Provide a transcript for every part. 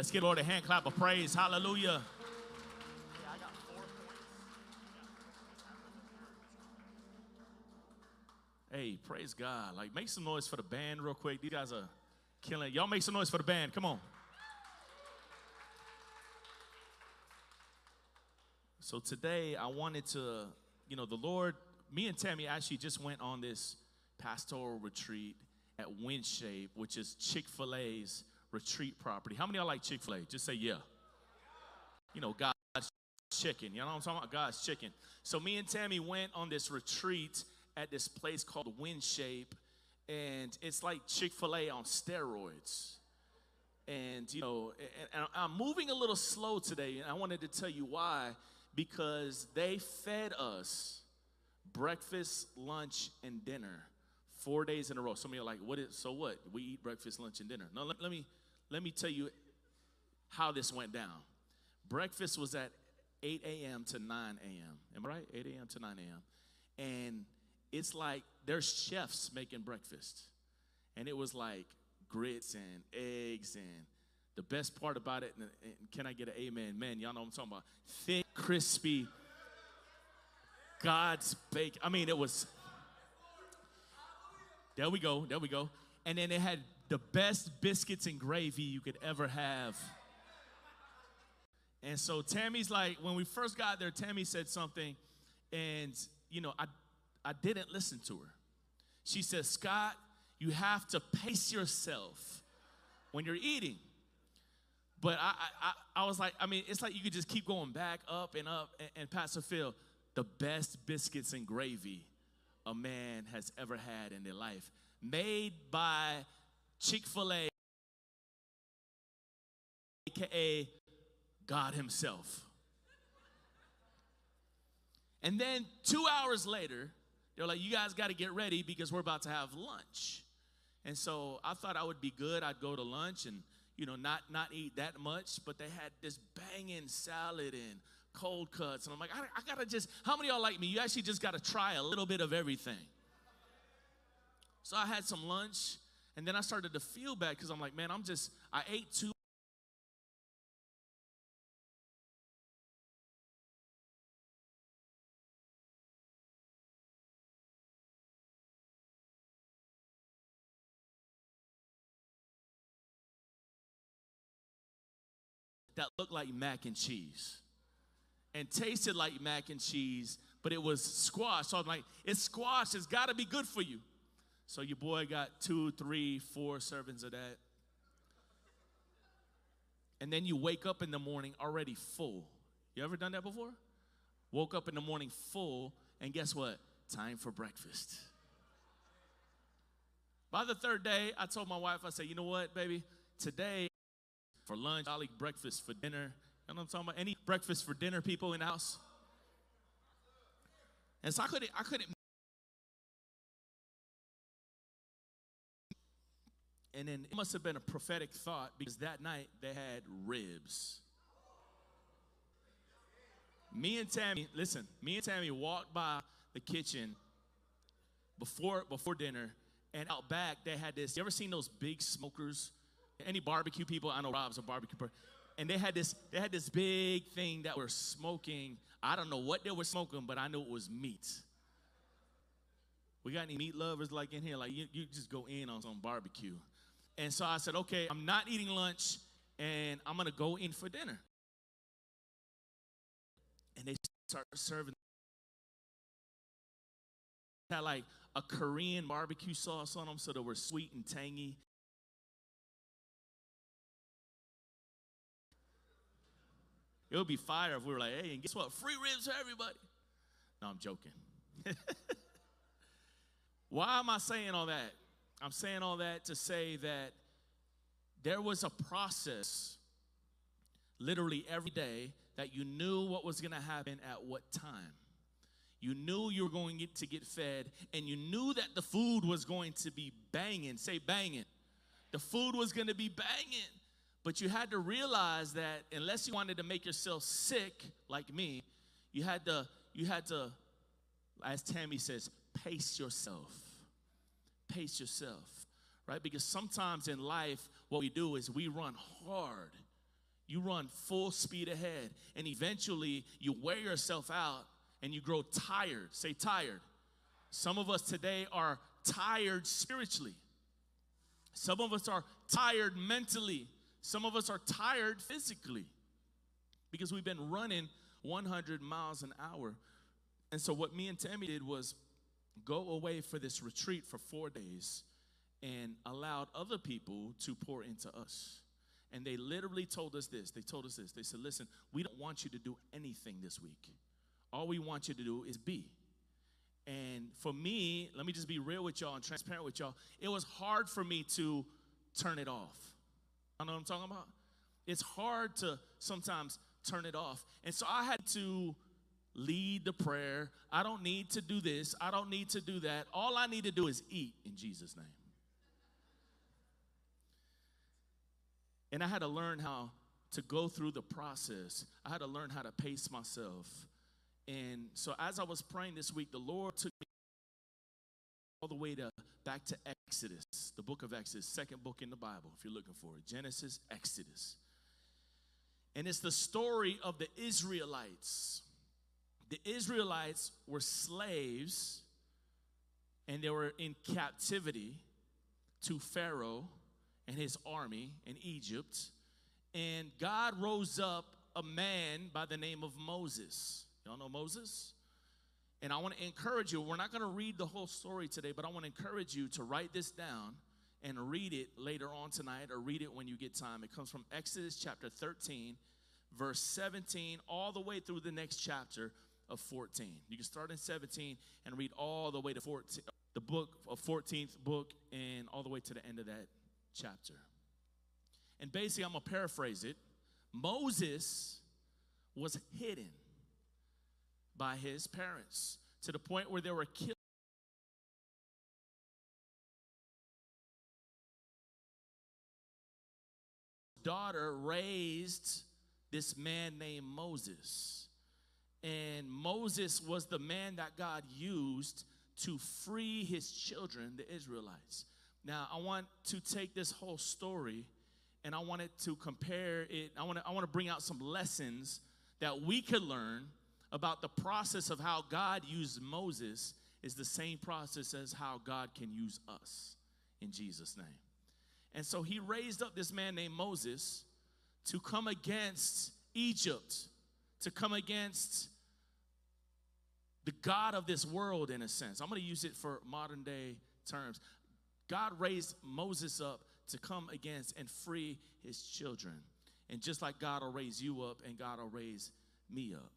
Let's give Lord a hand clap of praise. Hallelujah. Hey, praise God. Like, make some noise for the band real quick. These guys are killing. Y'all make some noise for the band. Come on. So today I wanted to, you know, the Lord, me and Tammy actually just went on this pastoral retreat at WinShape, which is Chick fil A's retreat property. How many of y'all like Chick fil A? Just say yeah. You know, God's chicken. You know what I'm talking about? God's chicken. So me and Tammy went on this retreat at this place called WinShape, and it's like Chick fil A on steroids. And, you know, and, and I'm moving a little slow today, and I wanted to tell you why. Because they fed us breakfast, lunch, and dinner four days in a row. Some of you are like, what is, so what? We eat breakfast, lunch, and dinner. No, let, let me, let me tell you how this went down. Breakfast was at 8 a.m. to 9 a.m. Am I right? 8 a.m. to 9 a.m. And it's like there's chefs making breakfast. And it was like grits and eggs and the best part about it, and, and can I get an amen? Man, y'all know what I'm talking about. Thick, crispy, God's bake. I mean, it was. There we go. There we go. And then it had the best biscuits and gravy you could ever have. And so Tammy's like, when we first got there, Tammy said something, and you know, I I didn't listen to her. She said, Scott, you have to pace yourself when you're eating. But I, I, I was like, I mean, it's like you could just keep going back up and up. And, and Pastor Phil, the best biscuits and gravy a man has ever had in their life, made by Chick fil A, aka God Himself. And then two hours later, they're like, you guys got to get ready because we're about to have lunch. And so I thought I would be good. I'd go to lunch and, you know, not, not eat that much, but they had this banging salad and cold cuts. And I'm like, I, I got to just, how many y'all like me? You actually just got to try a little bit of everything. So I had some lunch and then I started to feel bad because I'm like, man, I'm just, I ate too that looked like mac and cheese and tasted like mac and cheese, but it was squash. So I'm like, it's squash, it's gotta be good for you. So your boy got two, three, four servings of that. And then you wake up in the morning already full. You ever done that before? Woke up in the morning full, and guess what? Time for breakfast. By the third day, I told my wife, I said, you know what, baby? Today, for lunch, I'll eat breakfast for dinner. You know what I'm talking about? Any breakfast for dinner people in the house? And so I couldn't, I couldn't. And then it must have been a prophetic thought because that night they had ribs. Me and Tammy, listen, me and Tammy walked by the kitchen before before dinner, and out back they had this. You ever seen those big smokers? Any barbecue people? I know Rob's a barbecue person. And they had this, they had this big thing that were smoking. I don't know what they were smoking, but I knew it was meat. We got any meat lovers like in here? Like you, you just go in on some barbecue. And so I said, okay, I'm not eating lunch and I'm gonna go in for dinner. And they start serving had like a Korean barbecue sauce on them, so they were sweet and tangy. It would be fire if we were like, hey, and guess what? Free ribs for everybody. No, I'm joking. Why am I saying all that? I'm saying all that to say that there was a process literally every day that you knew what was going to happen at what time. You knew you were going to get fed, and you knew that the food was going to be banging. Say banging. The food was going to be banging. But you had to realize that unless you wanted to make yourself sick like me, you had to, you had to, as Tammy says, pace yourself. Pace yourself, right? Because sometimes in life, what we do is we run hard. You run full speed ahead, and eventually you wear yourself out and you grow tired. Say tired. Some of us today are tired spiritually. Some of us are tired mentally. Some of us are tired physically because we've been running 100 miles an hour. And so, what me and Tammy did was go away for this retreat for four days and allowed other people to pour into us. And they literally told us this. They told us this. They said, Listen, we don't want you to do anything this week. All we want you to do is be. And for me, let me just be real with y'all and transparent with y'all. It was hard for me to turn it off. I know what I'm talking about? It's hard to sometimes turn it off. And so I had to lead the prayer. I don't need to do this. I don't need to do that. All I need to do is eat in Jesus' name. And I had to learn how to go through the process. I had to learn how to pace myself. And so as I was praying this week, the Lord took me all the way to back to Exodus, the book of Exodus, second book in the Bible, if you're looking for it. Genesis, Exodus. And it's the story of the Israelites. The Israelites were slaves and they were in captivity to Pharaoh and his army in Egypt. And God rose up a man by the name of Moses. Y'all know Moses? And I want to encourage you, we're not going to read the whole story today, but I want to encourage you to write this down and read it later on tonight or read it when you get time. It comes from Exodus chapter 13, verse 17, all the way through the next chapter of 14. You can start in 17 and read all the way to 14, the book of 14th book and all the way to the end of that chapter. And basically, I'm going to paraphrase it. Moses was hidden by his parents to the point where they were killed. Daughter raised this man named Moses. And Moses was the man that God used to free his children, the Israelites. Now, I want to take this whole story and I wanted to compare it. I want to, I want to bring out some lessons that we could learn about the process of how God used Moses is the same process as how God can use us in Jesus' name. And so he raised up this man named Moses to come against Egypt, to come against the God of this world, in a sense. I'm going to use it for modern day terms. God raised Moses up to come against and free his children. And just like God will raise you up and God will raise me up.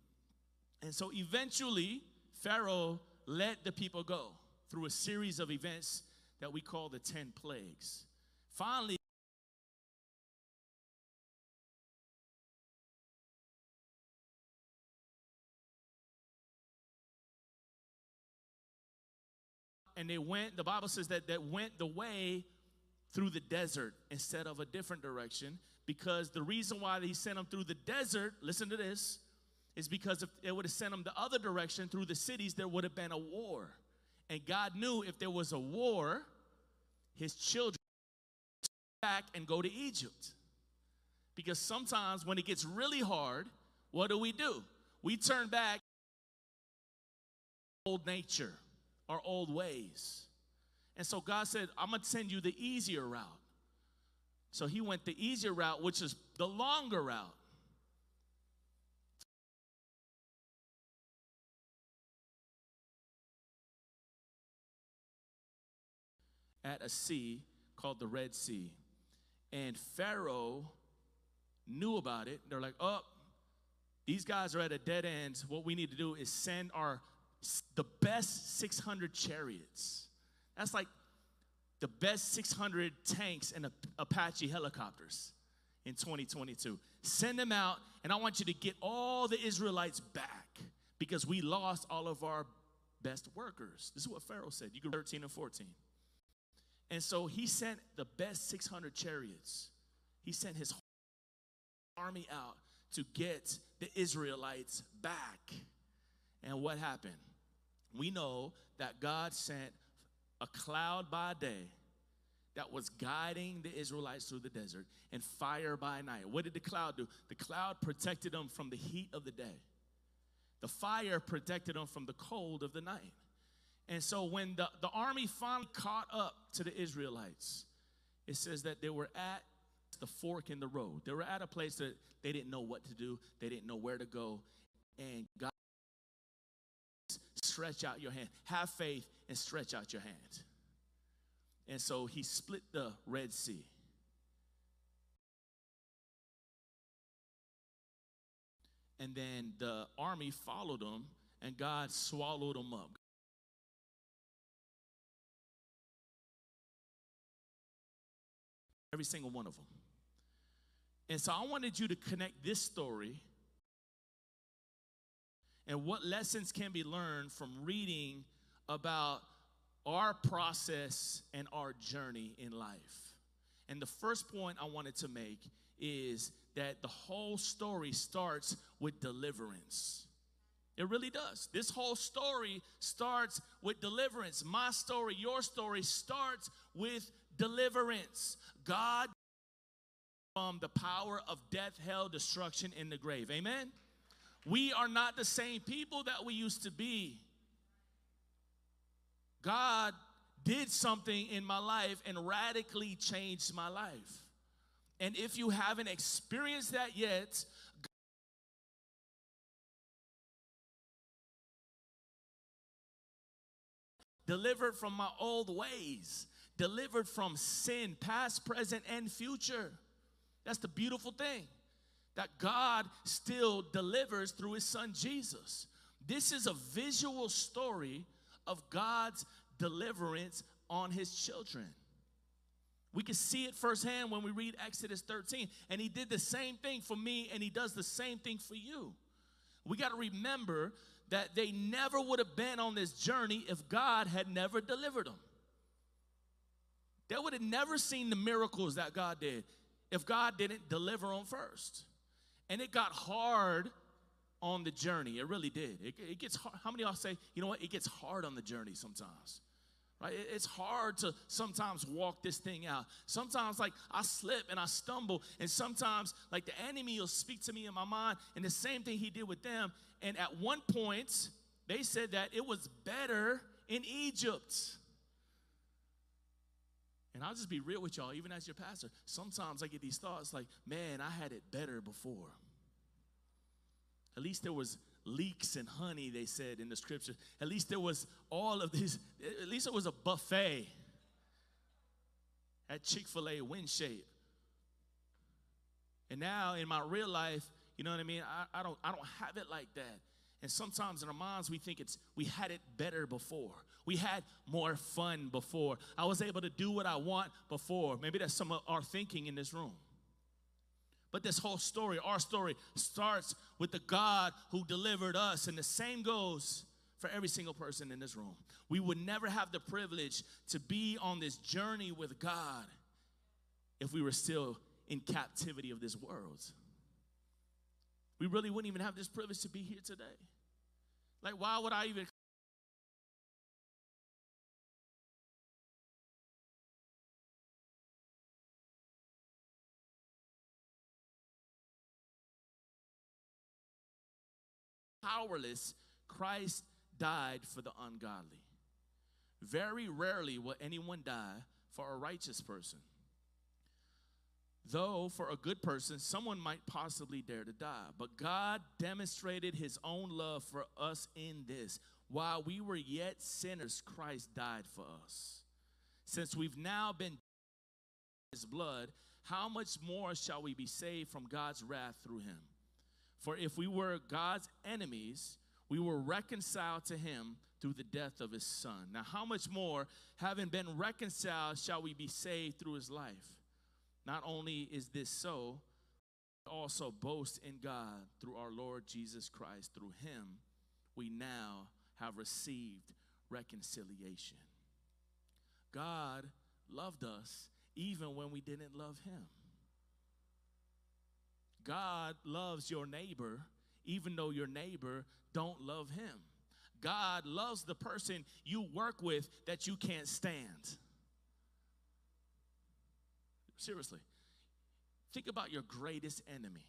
And so eventually, Pharaoh let the people go through a series of events that we call the 10 plagues. Finally, and they went, the Bible says that they went the way through the desert instead of a different direction because the reason why he sent them through the desert, listen to this, is because if it would have sent them the other direction through the cities, there would have been a war. And God knew if there was a war, his children back and go to Egypt. Because sometimes when it gets really hard, what do we do? We turn back old nature, our old ways. And so God said, I'm going to send you the easier route. So he went the easier route, which is the longer route. at a sea called the Red Sea. And Pharaoh knew about it. They're like, oh, these guys are at a dead end. What we need to do is send our the best 600 chariots. That's like the best 600 tanks and Apache helicopters in 2022. Send them out, and I want you to get all the Israelites back because we lost all of our best workers. This is what Pharaoh said. You go 13 and 14. And so he sent the best 600 chariots. He sent his army out to get the Israelites back. And what happened? We know that God sent a cloud by day that was guiding the Israelites through the desert, and fire by night. What did the cloud do? The cloud protected them from the heat of the day, the fire protected them from the cold of the night. And so when the, the army finally caught up to the Israelites, it says that they were at the fork in the road. They were at a place that they didn't know what to do, they didn't know where to go. And God, stretch out your hand. Have faith and stretch out your hand. And so he split the Red Sea. And then the army followed him, and God swallowed them up. Every single one of them. And so I wanted you to connect this story and what lessons can be learned from reading about our process and our journey in life. And the first point I wanted to make is that the whole story starts with deliverance. It really does. This whole story starts with deliverance. My story, your story starts with deliverance. God from the power of death, hell, destruction, in the grave. Amen? We are not the same people that we used to be. God did something in my life and radically changed my life. And if you haven't experienced that yet, delivered from my old ways, delivered from sin, past, present, and future. That's the beautiful thing that God still delivers through his son Jesus. This is a visual story of God's deliverance on his children. We can see it firsthand when we read Exodus 13. And he did the same thing for me, and he does the same thing for you. We got to remember that they never would have been on this journey if God had never delivered them. They would have never seen the miracles that God did if God didn't deliver them first. And it got hard on the journey. It really did. It, it gets hard. How many of y'all say, you know what? It gets hard on the journey sometimes. Right? It, it's hard to sometimes walk this thing out. Sometimes, like, I slip and I stumble, and sometimes, like, the enemy will speak to me in my mind, and the same thing he did with them. And at one point, they said that it was better in Egypt. And I'll just be real with y'all, even as your pastor. Sometimes I get these thoughts like, man, I had it better before. At least there was leeks and honey, they said in the scripture. At least there was all of this, at least it was a buffet at Chick fil A WinShape. And now in my real life, you know what I mean? I, I, don't, I don't have it like that. And sometimes in our minds, we think it's we had it better before. We had more fun before. I was able to do what I want before. Maybe that's some of our thinking in this room. But this whole story, our story, starts with the God who delivered us. And the same goes for every single person in this room. We would never have the privilege to be on this journey with God if we were still in captivity of this world. We really wouldn't even have this privilege to be here today. Like, why would I even? Powerless, Christ died for the ungodly. Very rarely will anyone die for a righteous person. Though for a good person, someone might possibly dare to die. But God demonstrated his own love for us in this. While we were yet sinners, Christ died for us. Since we've now been his blood, how much more shall we be saved from God's wrath through him? For if we were God's enemies, we were reconciled to him through the death of his son. Now, how much more, having been reconciled, shall we be saved through his life? Not only is this so, also boast in God through our Lord Jesus Christ. Through him, we now have received reconciliation. God loved us even when we didn't love him. God loves your neighbor even though your neighbor don't love him. God loves the person you work with that you can't stand. Seriously. Think about your greatest enemy.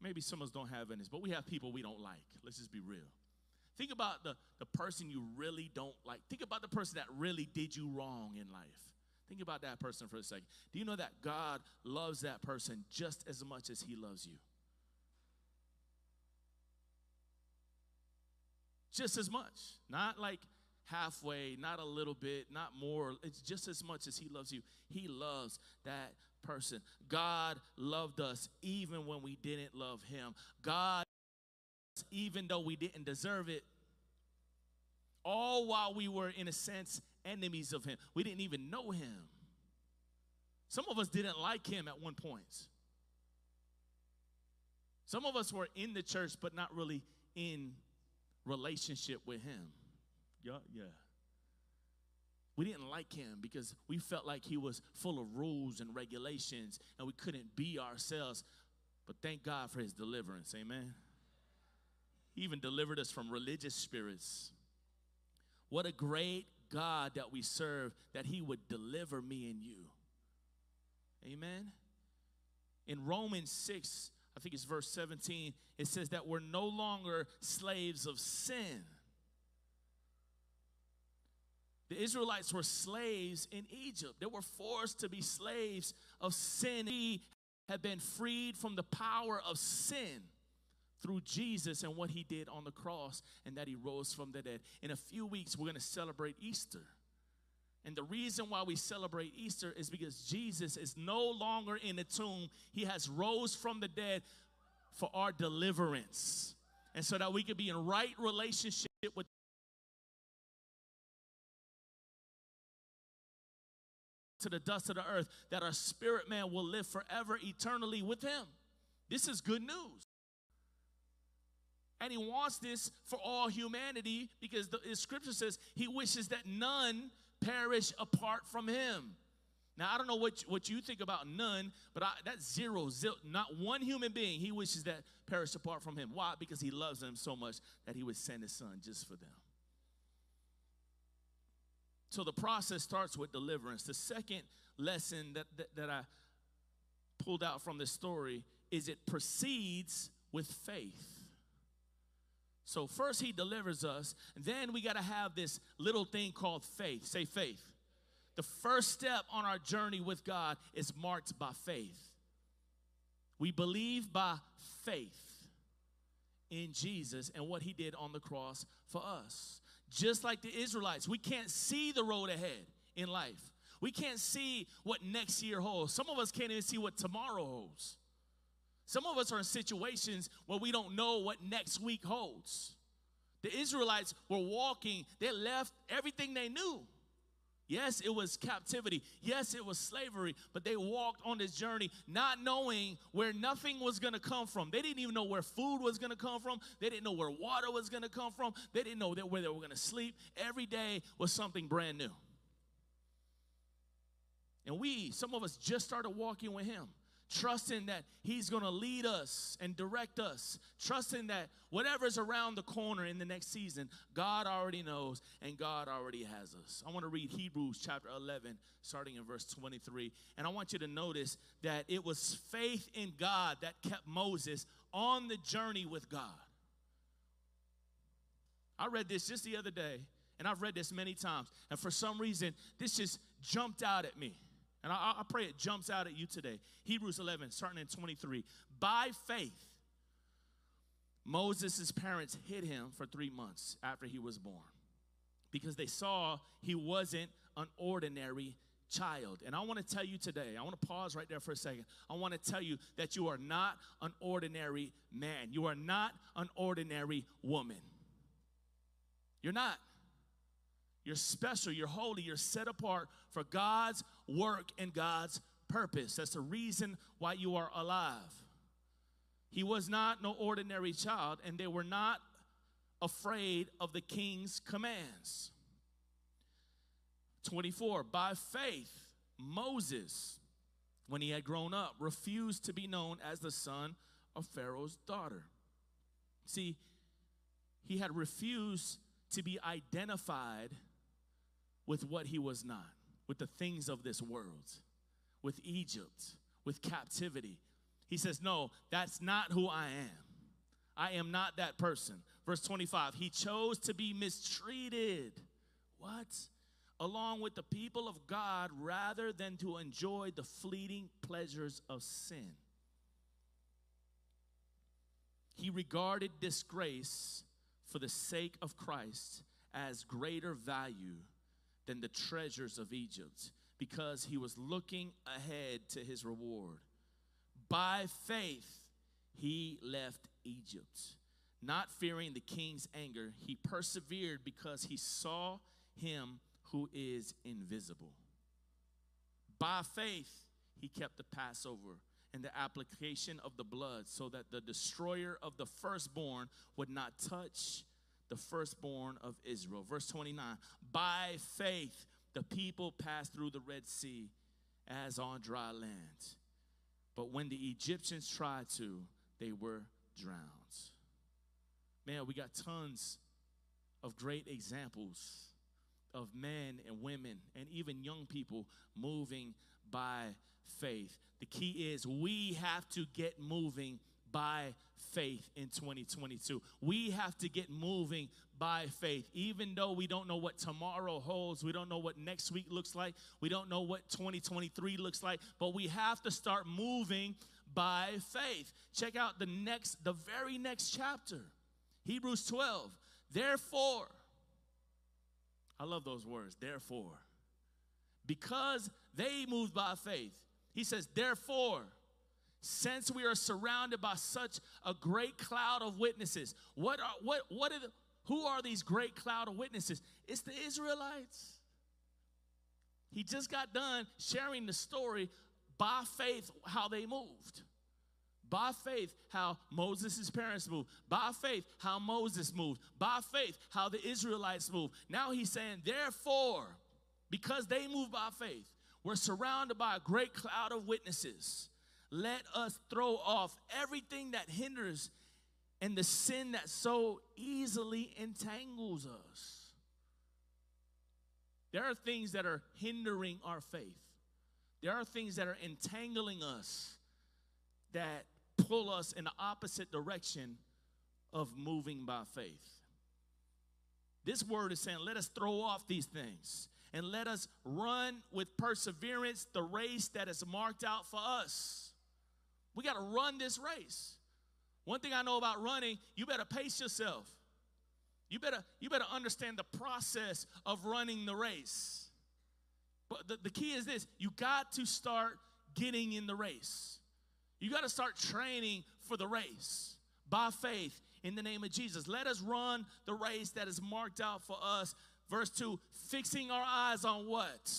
Maybe some of us don't have enemies, but we have people we don't like. Let's just be real. Think about the, the person you really don't like. Think about the person that really did you wrong in life. Think about that person for a second. Do you know that God loves that person just as much as he loves you? Just as much. Not like halfway, not a little bit, not more. It's just as much as he loves you. He loves that person. God loved us even when we didn't love him. God even though we didn't deserve it. All while we were, in a sense, enemies of Him. We didn't even know Him. Some of us didn't like Him at one point. Some of us were in the church, but not really in relationship with Him. Yeah, yeah. We didn't like him because we felt like he was full of rules and regulations and we couldn't be ourselves. But thank God for his deliverance. Amen. He even delivered us from religious spirits. What a great God that we serve, that He would deliver me and you. Amen. In Romans 6, I think it's verse 17, it says that we're no longer slaves of sin. The Israelites were slaves in Egypt. They were forced to be slaves of sin. We have been freed from the power of sin through Jesus and what he did on the cross and that he rose from the dead. In a few weeks, we're going to celebrate Easter. And the reason why we celebrate Easter is because Jesus is no longer in the tomb. He has rose from the dead for our deliverance. And so that we can be in right relationship with to the dust of the earth that our spirit man will live forever eternally with him. This is good news. And he wants this for all humanity because the, the scripture says he wishes that none perish apart from him. Now, I don't know what, what you think about none, but I, that's zero, zero, not one human being he wishes that perish apart from him. Why? Because he loves them so much that he would send his son just for them. So the process starts with deliverance. The second lesson that, that, that I pulled out from this story is it proceeds with faith. So first he delivers us, then we got to have this little thing called faith. Say faith. The first step on our journey with God is marked by faith. We believe by faith in Jesus and what he did on the cross for us. Just like the Israelites, we can't see the road ahead in life. We can't see what next year holds. Some of us can't even see what tomorrow holds. Some of us are in situations where we don't know what next week holds. The Israelites were walking, they left everything they knew. Yes, it was captivity. Yes, it was slavery, but they walked on this journey not knowing where nothing was going to come from. They didn't even know where food was going to come from. They didn't know where water was going to come from. They didn't know where they were going to sleep. Every day was something brand new. And we, some of us just started walking with Him trusting that He's going to lead us and direct us, trusting that whatever's around the corner in the next season, God already knows and God already has us. I want to read Hebrews chapter 11, starting in verse 23. And I want you to notice that it was faith in God that kept Moses on the journey with God. I read this just the other day, and I've read this many times, and for some reason, this just jumped out at me. And I, I pray it jumps out at you today. Hebrews 11, starting in 23. By faith, Moses' parents hid him for three months after he was born because they saw he wasn't an ordinary child. And I want to tell you today, I want to pause right there for a second. I want to tell you that you are not an ordinary man, you are not an ordinary woman. You're not. You're special, you're holy, you're set apart for God's work and God's purpose. That's the reason why you are alive. He was not no ordinary child, and they were not afraid of the king's commands. 24, by faith, Moses, when he had grown up, refused to be known as the son of Pharaoh's daughter. See, he had refused to be identified with what he was not, with the things of this world. with Egypt, with captivity. He says, No, that's not who I am. I am not that person. Verse 25, he chose to be mistreated. What? Along with the people of God rather than to enjoy the fleeting pleasures of sin. He regarded disgrace for the sake of Christ as greater value than the treasures of Egypt because he was looking ahead to his reward. By faith, he left Egypt. Not fearing the king's anger, he persevered because he saw him who is invisible. By faith, he kept the Passover and the application of the blood so that the destroyer of the firstborn would not touch the firstborn of Israel. Verse 29 By faith, the people passed through the Red Sea as on dry land. But when the Egyptians tried to, they were drowned. Man, we got tons of great examples of men and women and even young people moving by faith. The key is we have to get moving by faith in 2022. We have to get moving by faith. Even though we don't know what tomorrow holds, we don't know what next week looks like, we don't know what 2023 looks like, but we have to start moving by faith. Check out the next the very next chapter. Hebrews 12. Therefore, I love those words. Therefore, because they moved by faith, he says, therefore, since we are surrounded by such a great cloud of witnesses, what are what what are the, who are these great cloud of witnesses? It's the Israelites. He just got done sharing the story by faith how they moved. By faith, how Moses' parents moved. By faith, how Moses moved. By faith, how the Israelites moved. Now he's saying, therefore, because they moved by faith, we're surrounded by a great cloud of witnesses. Let us throw off everything that hinders and the sin that so easily entangles us. There are things that are hindering our faith. There are things that are entangling us that pull us in the opposite direction of moving by faith. This word is saying, let us throw off these things and let us run with perseverance the race that is marked out for us. We got to run this race. One thing I know about running, you better pace yourself. You better, you better understand the process of running the race. But the, the key is this you got to start getting in the race. You got to start training for the race by faith in the name of Jesus. Let us run the race that is marked out for us. Verse 2 fixing our eyes on what?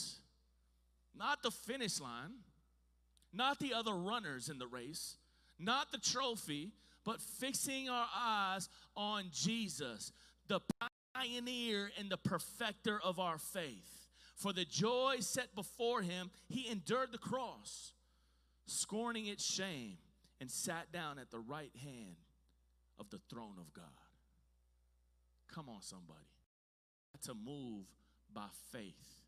Not the finish line, not the other runners in the race, not the trophy, but fixing our eyes on Jesus, the pioneer and the perfecter of our faith. For the joy set before him, he endured the cross, scorning its shame, and sat down at the right hand of the throne of God. Come on, somebody. To move by faith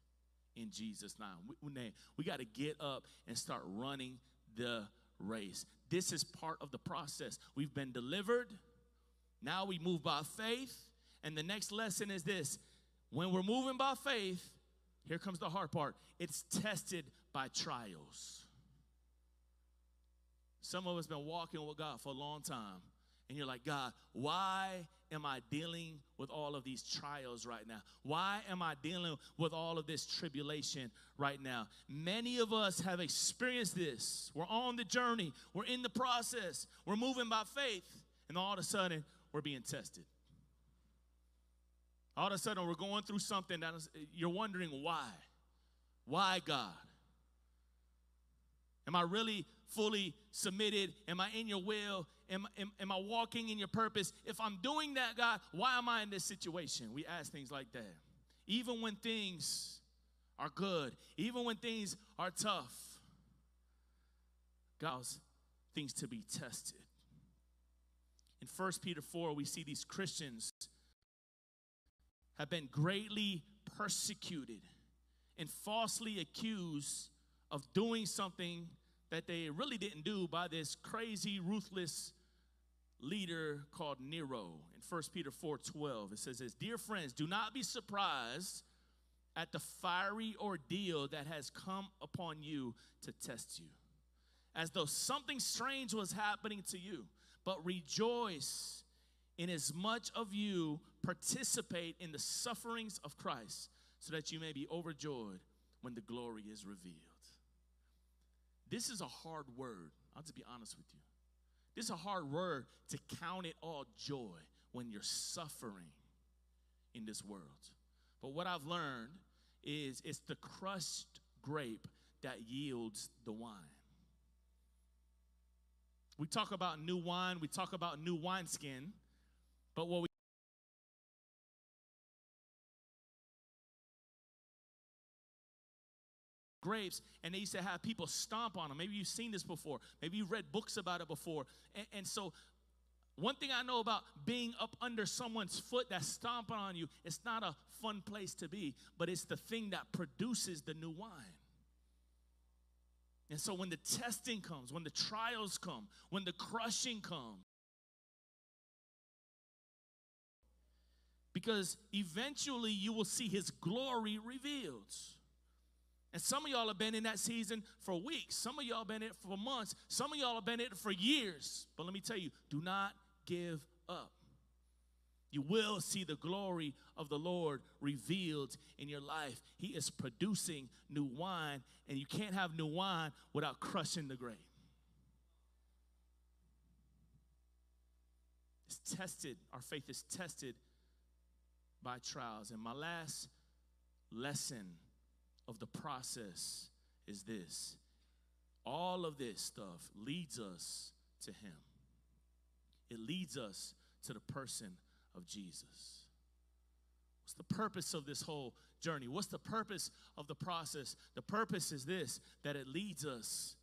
in Jesus' name. We, got to get up and start running the race. This is part of the process. We've been delivered. Now we move by faith. And the next lesson is this when we're moving by faith, here comes the hard part it's tested by trials. Some of us been walking with God for a long time and you're like, God, why am I dealing with all of these trials right now? Why am I dealing with all of this tribulation right now? Many of us have experienced this. We're on the journey, we're in the process, we're moving by faith, and all of a sudden, we're being tested. All of a sudden, we're going through something that is, you're wondering why. Why, God? Am I really fully submitted? Am I in your will? Am, am, am I walking in your purpose? If I'm doing that, God, why am I in this situation? We ask things like that. Even when things are good, even when things are tough, God's things to be tested. In 1 Peter 4, we see these Christians have been greatly persecuted and falsely accused of doing something that they really didn't do by this crazy, ruthless leader called Nero. In 1 Peter 4:12, it says this, "Dear friends, do not be surprised at the fiery ordeal that has come upon you to test you, as though something strange was happening to you, but rejoice in as much of you participate in the sufferings of Christ, so that you may be overjoyed when the glory is revealed." This is a hard word. I'll just be honest with you. This is a hard word to count it all joy when you're suffering in this world. But what I've learned is it's the crushed grape that yields the wine. We talk about new wine, we talk about new wineskin, but what we grapes and they used to have people stomp on them. Maybe you've seen this before. Maybe you've read books about it before. And, and, so, one thing I know about being up under someone's foot that's stomping on you, it's not a fun place to be, but it's the thing that produces the new wine. And so, when the testing comes, when the trials come, when the crushing comes, because eventually you will see his glory revealed. And some of y'all have been in that season for weeks. Some of y'all been in it for months. Some of y'all have been in it for years. But let me tell you, do not give up. You will see the glory of the Lord revealed in your life. He is producing new wine, and you can't have new wine without crushing the grape. It's tested, our faith is tested by trials. And my last lesson of the process is this all of this stuff leads us to Him, it leads us to the person of Jesus. What's the purpose of this whole journey? What's the purpose of the process? The purpose is this that it leads us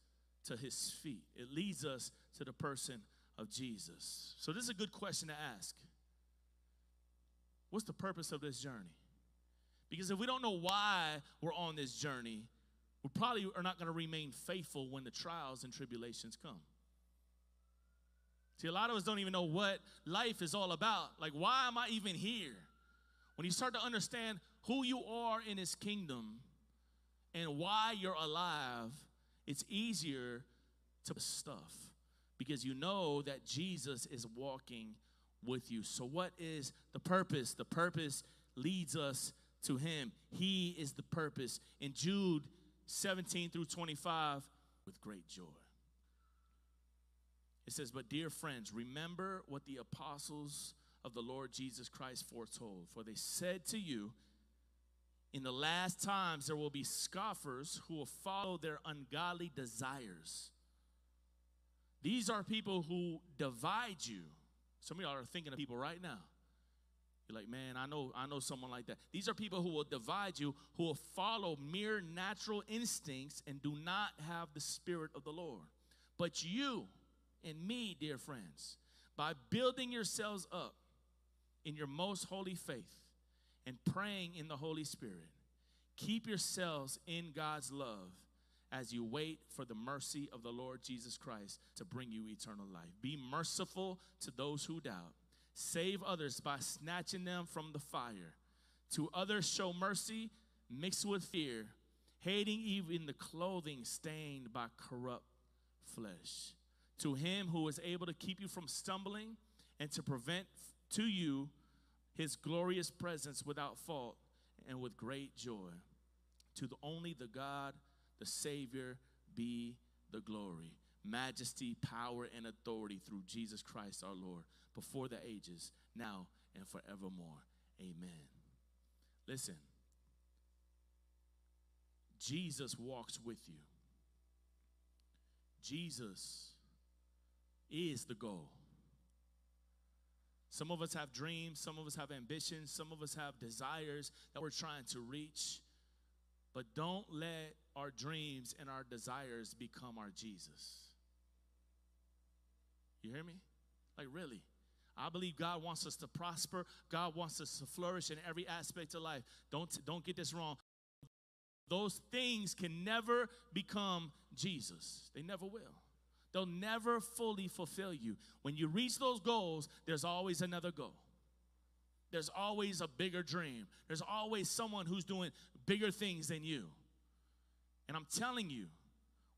to His feet, it leads us to the person of Jesus. So, this is a good question to ask. What's the purpose of this journey? Because if we don't know why we're on this journey, we probably are not going to remain faithful when the trials and tribulations come. See, a lot of us don't even know what life is all about. Like, why am I even here? When you start to understand who you are in His kingdom and why you're alive, it's easier to stuff because you know that Jesus is walking with you. So, what is the purpose? The purpose leads us to him. He is the purpose. In Jude 17 through 25, with great joy. It says, But dear friends, remember what the apostles of the Lord Jesus Christ foretold. For they said to you, In the last times there will be scoffers who will follow their ungodly desires. These are people who divide you. Some of y'all are thinking of people right now. Like, man, I know, I know someone like that. These are people who will divide you, who will follow mere natural instincts and do not have the spirit of the Lord. But you and me, dear friends, by building yourselves up in your most holy faith and praying in the Holy Spirit, keep yourselves in God's love as you wait for the mercy of the Lord Jesus Christ to bring you eternal life. Be merciful to those who doubt Save others by snatching them from the fire. To others, show mercy mixed with fear, hating even the clothing stained by corrupt flesh. To him who is able to keep you from stumbling and to prevent to you his glorious presence without fault and with great joy. To the only the God, the Savior, be the glory, majesty, power, and authority through Jesus Christ our Lord before the ages, now and forevermore. Amen. Listen, Jesus walks with you. Jesus is the goal. Some of us have dreams, some of us have ambitions, some of us have desires that we're trying to reach. But don't let our dreams and our desires become our Jesus. You hear me? Like, really? I believe God wants us to prosper. God wants us to flourish in every aspect of life. Don't, don't get this wrong. those things can never become Jesus. They never will. They'll never fully fulfill you. When you reach those goals, there's always another goal. There's always a bigger dream. There's always someone who's doing bigger things than you. And I'm telling you,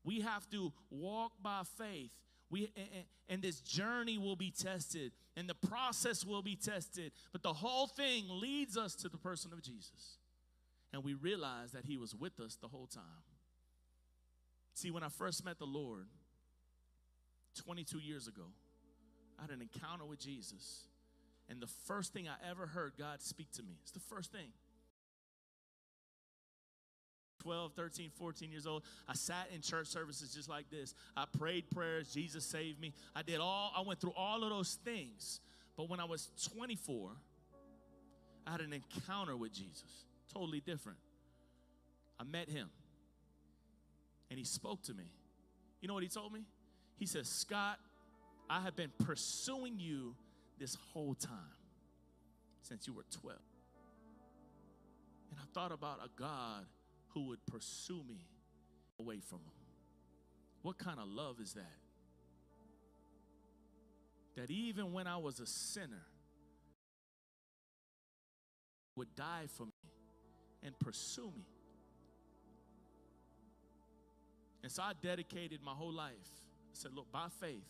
we have to walk by faith. We, and, and this journey will be tested, and the process will be tested, but the whole thing leads us to the person of Jesus. And we realize that He was with us the whole time. See, when I first met the Lord 22 years ago, I had an encounter with Jesus. And the first thing I ever heard God speak to me, it's the first thing. 12, 13, 14 years old. I sat in church services just like this. I prayed prayers, Jesus saved me. I did all, I went through all of those things. But when I was 24, I had an encounter with Jesus, totally different. I met him, and he spoke to me. You know what he told me? He says, Scott, I have been pursuing you this whole time since you were 12. And I thought about a God who would pursue me away from him. What kind of love is that? That even when I was a sinner, would die for me and pursue me. And so I dedicated my whole life. I said, look, by faith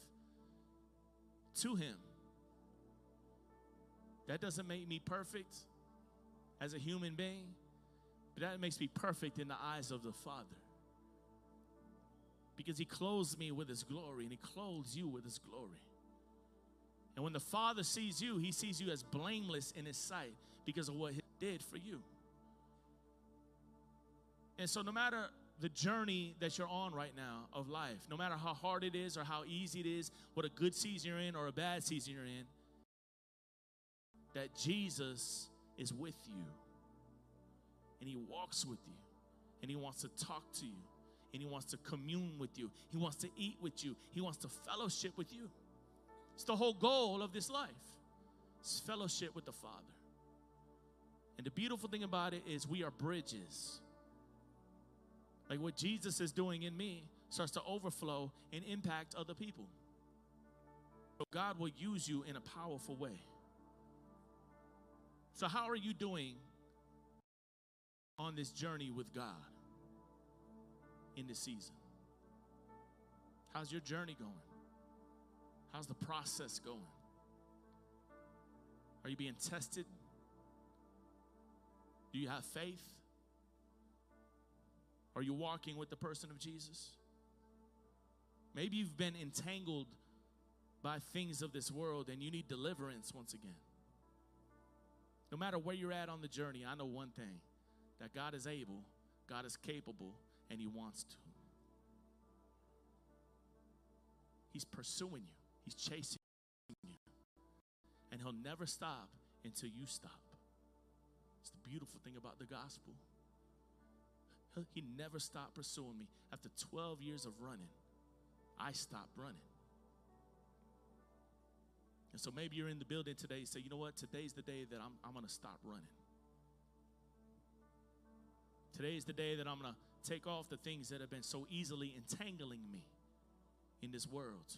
to him. That doesn't make me perfect as a human being. But that makes me perfect in the eyes of the Father. Because He clothes me with His glory and He clothes you with His glory. And when the Father sees you, He sees you as blameless in His sight because of what He did for you. And so, no matter the journey that you're on right now of life, no matter how hard it is or how easy it is, what a good season you're in or a bad season you're in, that Jesus is with you and He walks with you, and He wants to talk to you, and He wants to commune with you, He wants to eat with you, He wants to fellowship with you. It's the whole goal of this life. It's fellowship with the Father. And the beautiful thing about it is we are bridges. Like what Jesus is doing in me starts to overflow and impact other people. So God will use you in a powerful way. So, how are you doing on this journey with God in this season? How's your journey going? How's the process going? Are you being tested? Do you have faith? Are you walking with the person of Jesus? Maybe you've been entangled by things of this world and you need deliverance once again. No matter where you're at on the journey, I know one thing that God is able, God is capable, and He wants to. He's pursuing you, He's chasing you. And He'll never stop until you stop. It's the beautiful thing about the gospel. He never stopped pursuing me. After 12 years of running, I stopped running. And so maybe you're in the building today, and say, you know what? Today's the day that I'm, I'm going to stop running. Today is the day that I'm going to take off the things that have been so easily entangling me in this world.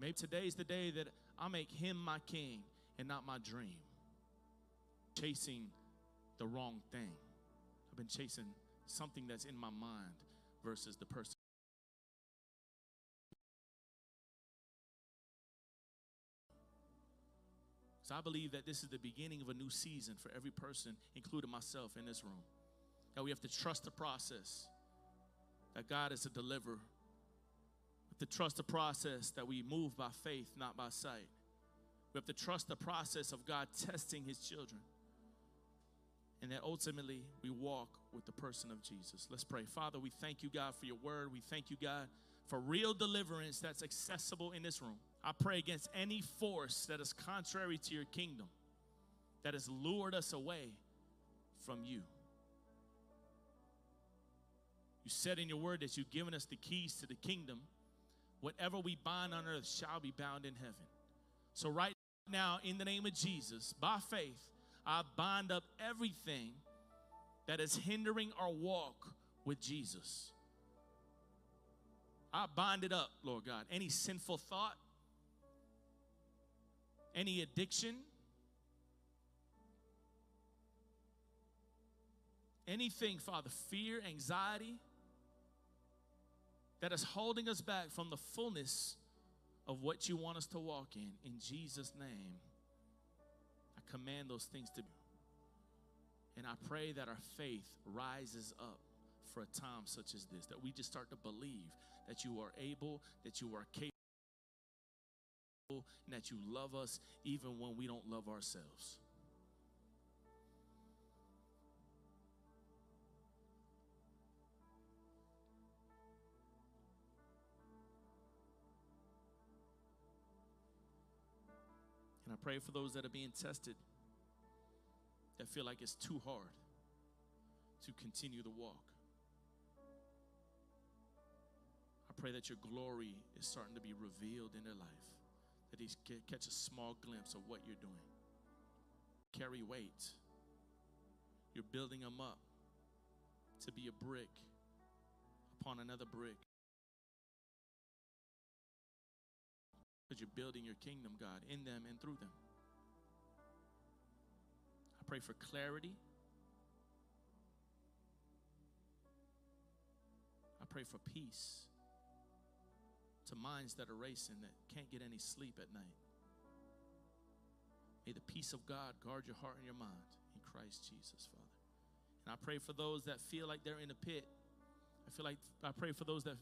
Maybe today is the day that I make him my king and not my dream. Chasing the wrong thing. I've been chasing something that's in my mind versus the person. So I believe that this is the beginning of a new season for every person, including myself in this room that we have to trust the process, that God is a deliverer. We have to trust the process that we move by faith, not by sight. We have to trust the process of God testing his children. And that ultimately we walk with the person of Jesus. Let's pray. Father, we thank you, God, for your word. We thank you, God, for real deliverance that's accessible in this room. I pray against any force that is contrary to your kingdom, that has lured us away from you. You said in your word that you've given us the keys to the kingdom. Whatever we bind on earth shall be bound in heaven. So, right now, in the name of Jesus, by faith, I bind up everything that is hindering our walk with Jesus. I bind it up, Lord God. Any sinful thought, any addiction, anything, Father, fear, anxiety that is holding us back from the fullness of what you want us to walk in. In Jesus' name, I command those things to be. And I pray that our faith rises up for a time such as this, that we just start to believe that you are able, that you are capable, and that you love us even when we don't love ourselves. And I pray for those that are being tested that feel like it's too hard to continue the walk. I pray that your glory is starting to be revealed in their life, that they catch a small glimpse of what you're doing. Carry weight. You're building them up to be a brick upon another brick. Because you're building your kingdom, God, in them and through them. I pray for clarity. I pray for peace to minds that are racing that can't get any sleep at night. May the peace of God guard your heart and your mind in Christ Jesus, Father. And I pray for those that feel like they're in a pit. I feel like I pray for those that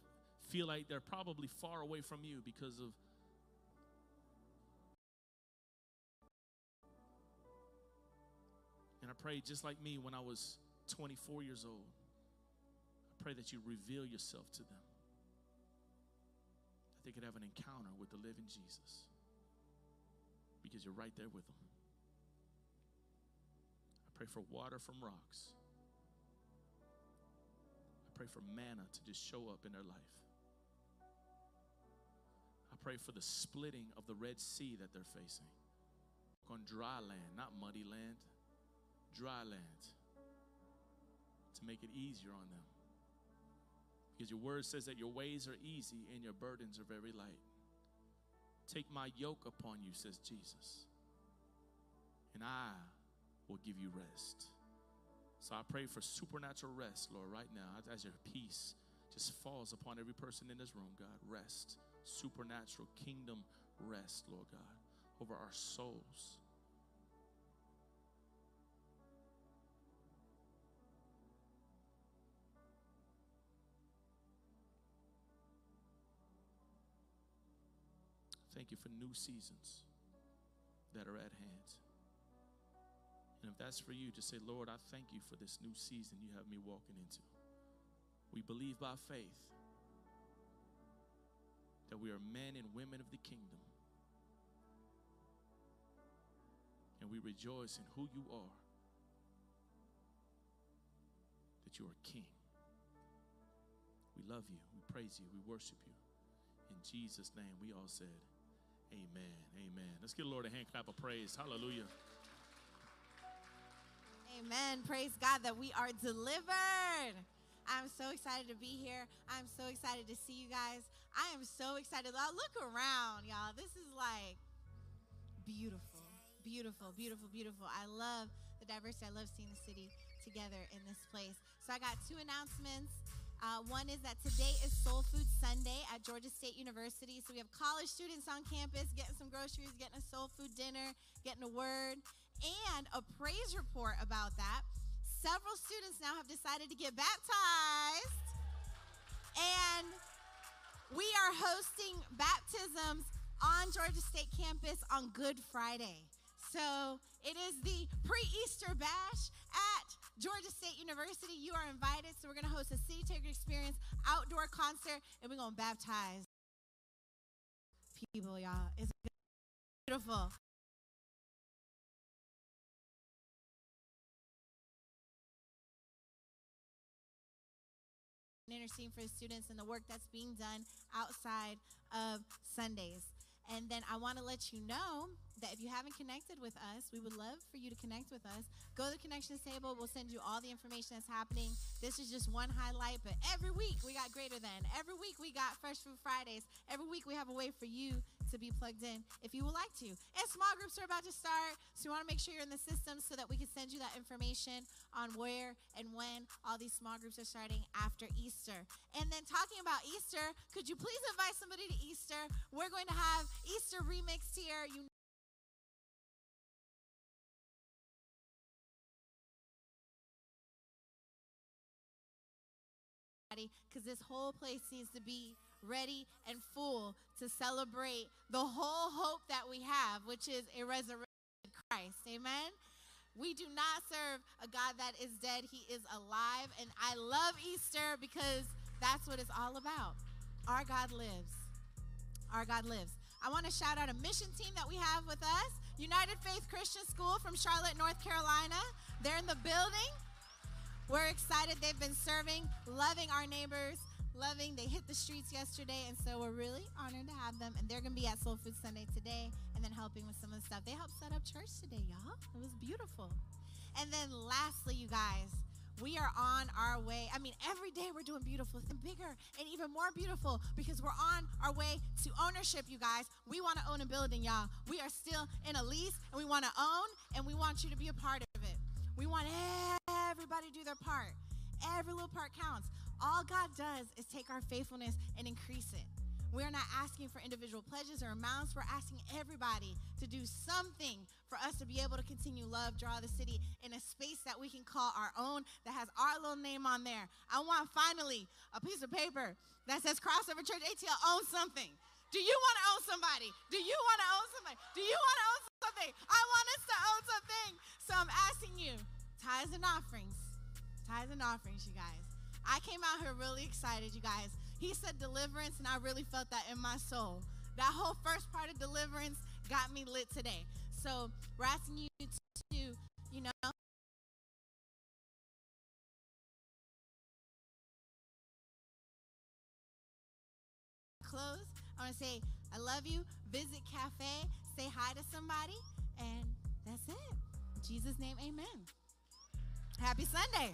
feel like they're probably far away from you because of And I pray just like me when I was 24 years old. I pray that you reveal yourself to them. They could have an encounter with the living Jesus. Because you're right there with them. I pray for water from rocks. I pray for manna to just show up in their life. I pray for the splitting of the Red Sea that they're facing. On dry land, not muddy land dry land to make it easier on them. Because your word says that your ways are easy and your burdens are very light. Take my yoke upon you, says Jesus, and I will give you rest. So I pray for supernatural rest, Lord, right now, as your peace just falls upon every person in this room, God. Rest, supernatural kingdom rest, Lord God, over our souls Thank you for new seasons that are at hand. And if that's for you, just say, Lord, I thank you for this new season you have me walking into. We believe by faith that we are men and women of the kingdom. And we rejoice in who you are, that you are King. We love you, we praise you, we worship you. In Jesus' name, we all said, Amen. Amen. Let's give the Lord a hand clap of praise. Hallelujah. Amen. Praise God that we are delivered. I'm so excited to be here. I'm so excited to see you guys. I am so excited. Look around, y'all. This is like beautiful, beautiful, beautiful, beautiful. I love the diversity. I love seeing the city together in this place. So I got two announcements. Uh, one is that today is Soul Food Sunday at Georgia State University. So we have college students on campus getting some groceries, getting a soul food dinner, getting a word, and a praise report about that. Several students now have decided to get baptized. And we are hosting baptisms on Georgia State campus on Good Friday. So it is the pre Easter bash at Georgia State University, you are invited. So we're going to host a City Taker Experience outdoor concert, and we're going to baptize people, y'all. It's beautiful. Interceding for the students and the work that's being done outside of Sundays. And then I want to let you know that if you haven't connected with us, we would love for you to connect with us. Go to the connections table. We'll send you all the information that's happening. This is just one highlight, but every week we got greater than. Every week we got Fresh Food Fridays. Every week we have a way for you to be plugged in if you would like to. And small groups are about to start, so we want to make sure you're in the system so that we can send you that information on where and when all these small groups are starting after Easter. And then talking about Easter, could you please invite somebody to Easter? We're going to have Easter remixed here. You because this whole place needs to be ready and full to celebrate the whole hope that we have, which is a resurrected Christ. Amen. We do not serve a God that is dead, He is alive. And I love Easter because that's what it's all about. Our God lives. Our God lives. I want to shout out a mission team that we have with us United Faith Christian School from Charlotte, North Carolina. They're in the building. We're excited. They've been serving, loving our neighbors, loving. They hit the streets yesterday, and so we're really honored to have them. And they're going to be at Soul Food Sunday today and then helping with some of the stuff. They helped set up church today, y'all. It was beautiful. And then lastly, you guys, we are on our way. I mean, every day we're doing beautiful and bigger and even more beautiful because we're on our way to ownership, you guys. We want to own a building, y'all. We are still in a lease and we want to own and we want you to be a part of it. We want everybody to do their part. Every little part counts. All God does is take our faithfulness and increase it. We're not asking for individual pledges or amounts. We're asking everybody to do something for us to be able to continue love, draw the city in a space that we can call our own that has our little name on there. I want finally a piece of paper that says Crossover Church ATL owns something. Do you want to own somebody? Do you want to own somebody? Do you want to own something? I want us to own something. So I'm asking you, tithes and offerings. Tithes and offerings, you guys. I came out here really excited, you guys. He said deliverance, and I really felt that in my soul. That whole first part of deliverance got me lit today. So we're asking you to, you know, close. I want to say, I love you. Visit Cafe, say hi to somebody, and that's it. In Jesus' name, amen. Happy Sunday.